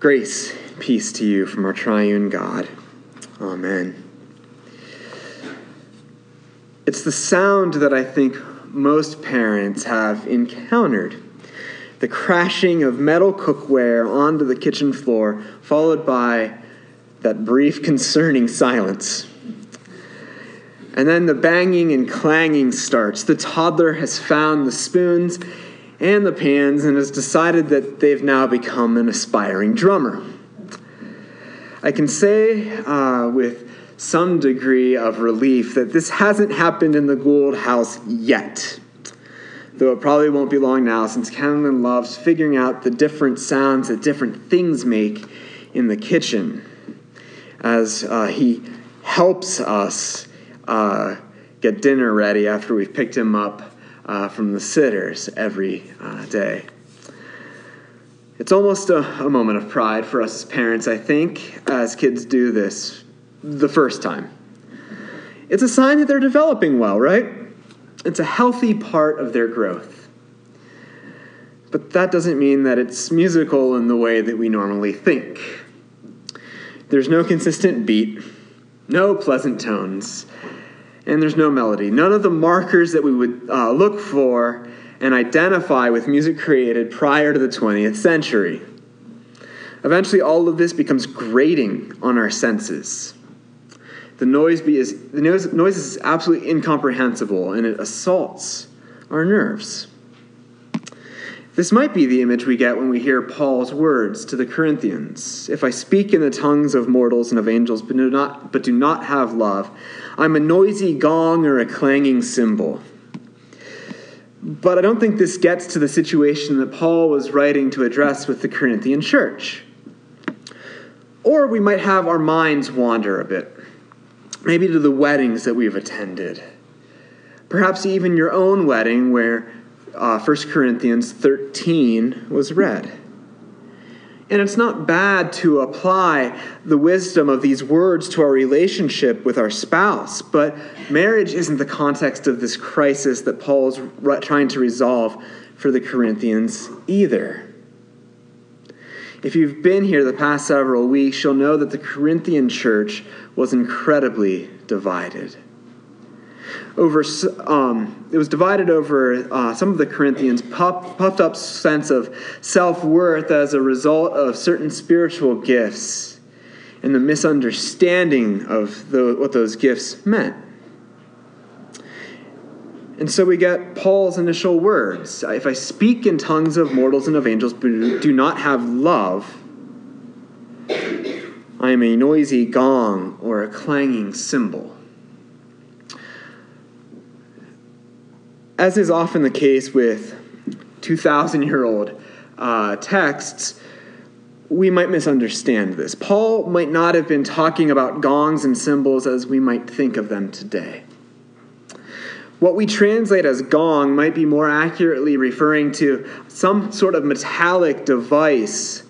Grace, peace to you from our triune God. Amen. It's the sound that I think most parents have encountered the crashing of metal cookware onto the kitchen floor, followed by that brief, concerning silence. And then the banging and clanging starts. The toddler has found the spoons and the pans and has decided that they've now become an aspiring drummer. I can say uh, with some degree of relief that this hasn't happened in the Gould house yet. Though it probably won't be long now, since Kenlon loves figuring out the different sounds that different things make in the kitchen as uh, he helps us uh, get dinner ready after we've picked him up uh, from the sitters every uh, day. It's almost a, a, moment of pride for us as parents, I think, as kids do this the first time. It's a sign that they're developing well, right? It's a healthy part of their growth. But that doesn't mean that it's musical in the way that we normally think. There's no consistent beat, no pleasant tones, and there's no melody. None of the markers that we would uh, look for and identify with music created prior to the 20th century. Eventually, all of this becomes grating on our senses. The noise, is, the noise, noise is absolutely incomprehensible and it assaults our nerves. This might be the image we get when we hear Paul's words to the Corinthians. If I speak in the tongues of mortals and of angels, but do not, but do not have love, I'm a noisy gong or a clanging cymbal. But I don't think this gets to the situation that Paul was writing to address with the Corinthian church. Or we might have our minds wander a bit, maybe to the weddings that we've attended. Perhaps even your own wedding where uh, 1 Corinthians 13 was read. And it's not bad to apply the wisdom of these words to our relationship with our spouse, but marriage isn't the context of this crisis that Paul's trying to resolve for the Corinthians either. If you've been here the past several weeks, you'll know that the Corinthian church was incredibly divided over um, it was divided over uh, some of the corinthians puff, puffed up sense of self-worth as a result of certain spiritual gifts and the misunderstanding of the, what those gifts meant. And so we get paul's initial words if i speak in tongues of mortals and of angels but do not have love i am a noisy gong or a clanging cymbal as is often the case with 2,000 year old uh, texts, we might misunderstand this. Paul might not have been talking about gongs and cymbals as we might think of them today. What we translate as gong might be more accurately referring to some sort of metallic device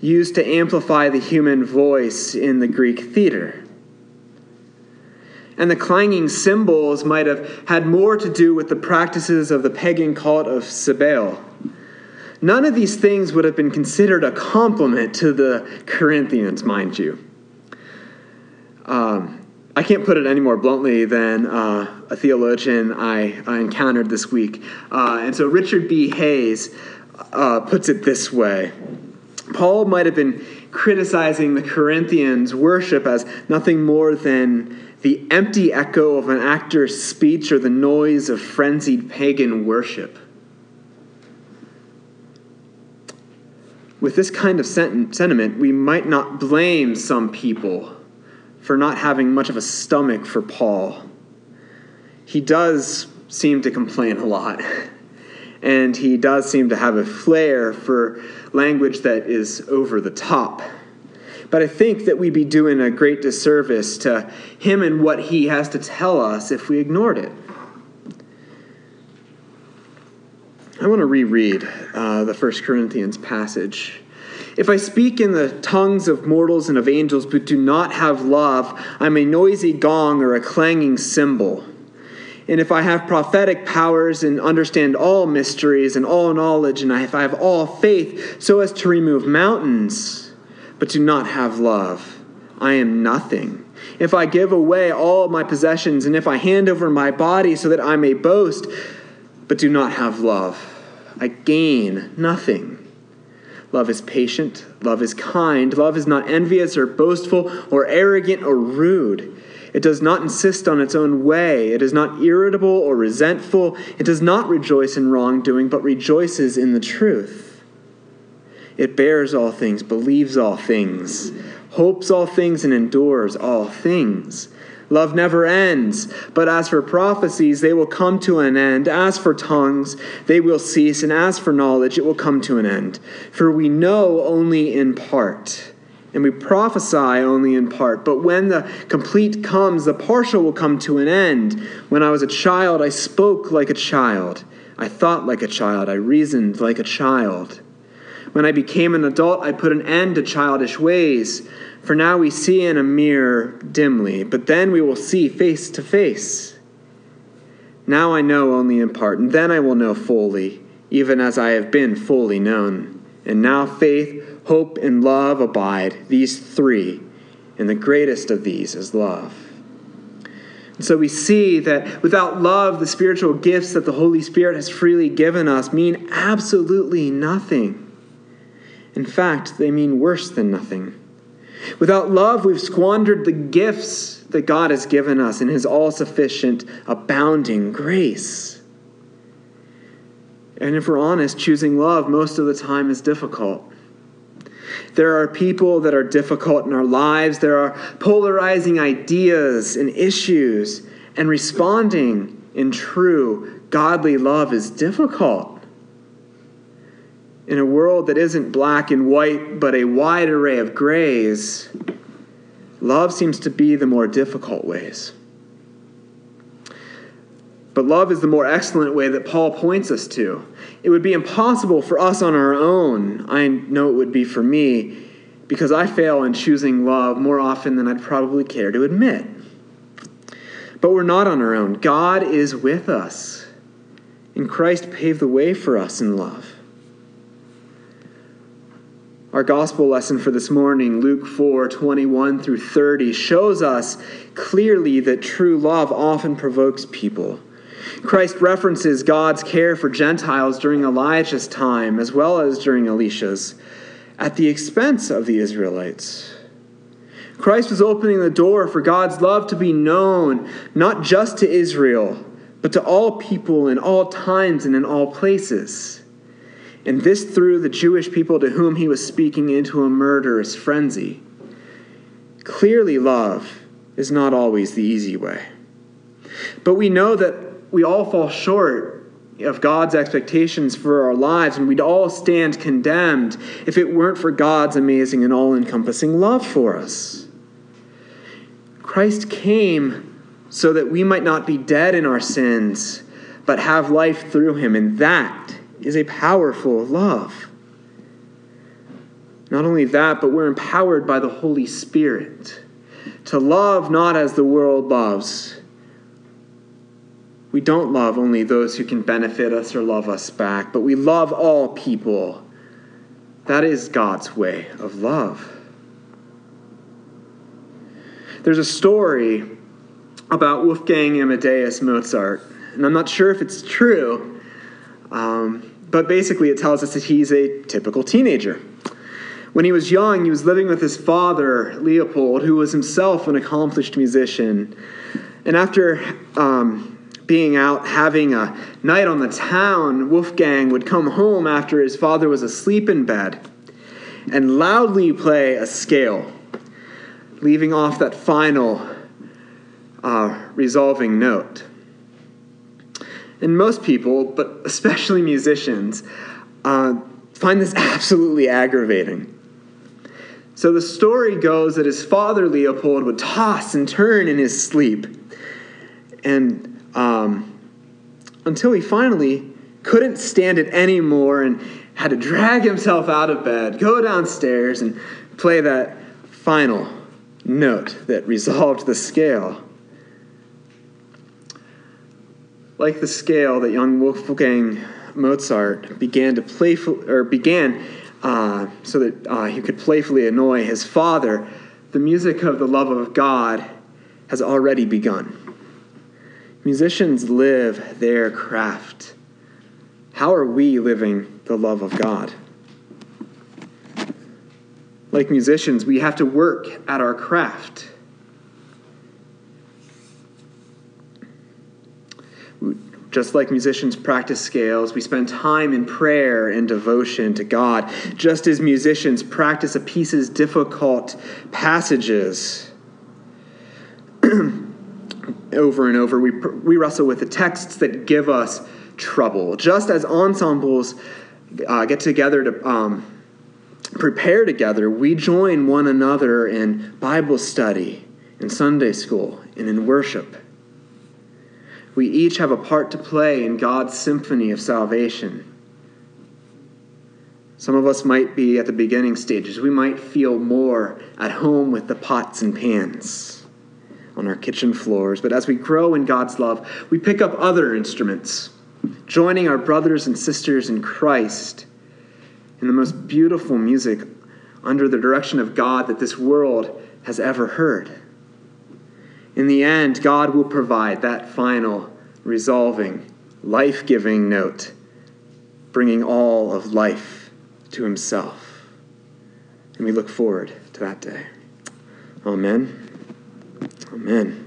used to amplify the human voice in the Greek theater and the clanging cymbals might have had more to do with the practices of the pagan cult of Cybele. None of these things would have been considered a compliment to the Corinthians, mind you. Um, I can't put it any more bluntly than uh, a theologian I, I, encountered this week. Uh, and so Richard B. Hays uh, puts it this way Paul might have been criticizing the Corinthians' worship as nothing more than the empty echo of an actor's speech or the noise of frenzied pagan worship. With this kind of sentiment, we might not blame some people for not having much of a stomach for Paul. He does seem to complain a lot, and he does seem to have a flair for language that is over the top. But I think that we'd be doing a great disservice to him and what he has to tell us if we ignored it. I want to reread uh, the First Corinthians passage. If I speak in the tongues of mortals and of angels, but do not have love, I'm a noisy gong or a clanging cymbal. And if I have prophetic powers and understand all mysteries and all knowledge, and if I have all faith so as to remove mountains, but do not have love, I am nothing. If I give away all my possessions, and if I hand over my body so that I may boast, but do not have love, I gain nothing. Love is patient, love is kind, love is not envious or boastful or arrogant or rude. It does not insist on its own way. It is not irritable or resentful. It does not rejoice in wrongdoing, but rejoices in the truth. It bears all things, believes all things, hopes all things, and endures all things. Love never ends. But as for prophecies, they will come to an end. As for tongues, they will cease. And as for knowledge, it will come to an end. For we know only in part and we prophesy only in part. But when the complete comes, the partial will come to an end. When I was a child, I spoke like a child. I thought like a child. I reasoned like a child. When I became an adult, I put an end to childish ways. For now we see in a mirror dimly, but then we will see face to face. Now I know only in part, and then I will know fully, even as I have been fully known. And now faith, hope, and love abide, these three, and the greatest of these is love. So we see that without love, the spiritual gifts that the Holy Spirit has freely given us mean absolutely nothing. In fact, they mean worse than nothing. Without love, we've squandered the gifts that God has given us in His all sufficient, abounding grace. And if we're honest, choosing love most of the time is difficult. There are people that are difficult in our lives. There are polarizing ideas and issues, and responding in true, godly love is difficult. In a world that isn't black and white, but a wide array of grays, love seems to be the more difficult ways. But love is the more excellent way that Paul points us to. It would be impossible for us on our own. I know it would be for me because I fail in choosing love more often than I'd probably care to admit. But we're not on our own. God is with us. And Christ paved the way for us in love. Our gospel lesson for this morning, Luke 4 21 through 30, shows us clearly that true love often provokes people. Christ references God's care for Gentiles during Elijah's time as well as during Elisha's at the expense of the Israelites. Christ was opening the door for God's love to be known, not just to Israel, but to all people in all times and in all places. And this threw the Jewish people to whom he was speaking into a murderous frenzy. Clearly, love is not always the easy way. But we know that we all fall short of God's expectations for our lives, and we'd all stand condemned if it weren't for God's amazing and all encompassing love for us. Christ came so that we might not be dead in our sins, but have life through him, and that is a powerful love. Not only that, but we're empowered by the Holy Spirit to love not as the world loves we don't love only those who can benefit us or love us back, but we love all people. That is God's way of love. There's a story about Wolfgang Amadeus Mozart, and I'm not sure if it's true, um, but basically it tells us that he's a typical teenager. When he was young, he was living with his father, Leopold, who was himself an accomplished musician. And after um, being out having a night on the town, Wolfgang would come home after his father was asleep in bed and loudly play a scale, leaving off that final uh, resolving note. And most people, but especially musicians, uh, find this absolutely aggravating. So the story goes that his father, Leopold, would toss and turn in his sleep. And um, until he finally couldn't stand it anymore and had to drag himself out of bed, go downstairs, and play that final note that resolved the scale. Like the scale that young Wolfgang Mozart began to play or began uh, so that uh, he could playfully annoy his father, the music of the love of God has already begun. Musicians live their craft. How are we living the love of God? Like musicians, we have to work at our craft. Just like musicians practice scales, we spend time in prayer and devotion to God. Just as musicians practice a piece's difficult passages over and over, we, we wrestle with the texts that give us trouble. Just as ensembles uh, get together to um, prepare together, we join one another in Bible study, in Sunday school, and in worship. We each have a part to play in God's symphony of salvation. Some of us might be at the beginning stages. We might feel more at home with the pots and pans on our kitchen floors. But as we grow in God's love, we pick up other instruments, joining our brothers and sisters in Christ in the most beautiful music under the direction of God that this world has ever heard. In the end, God will provide that final, resolving, life giving note, bringing all of life to Himself. And we look forward to that day. Amen. Amen.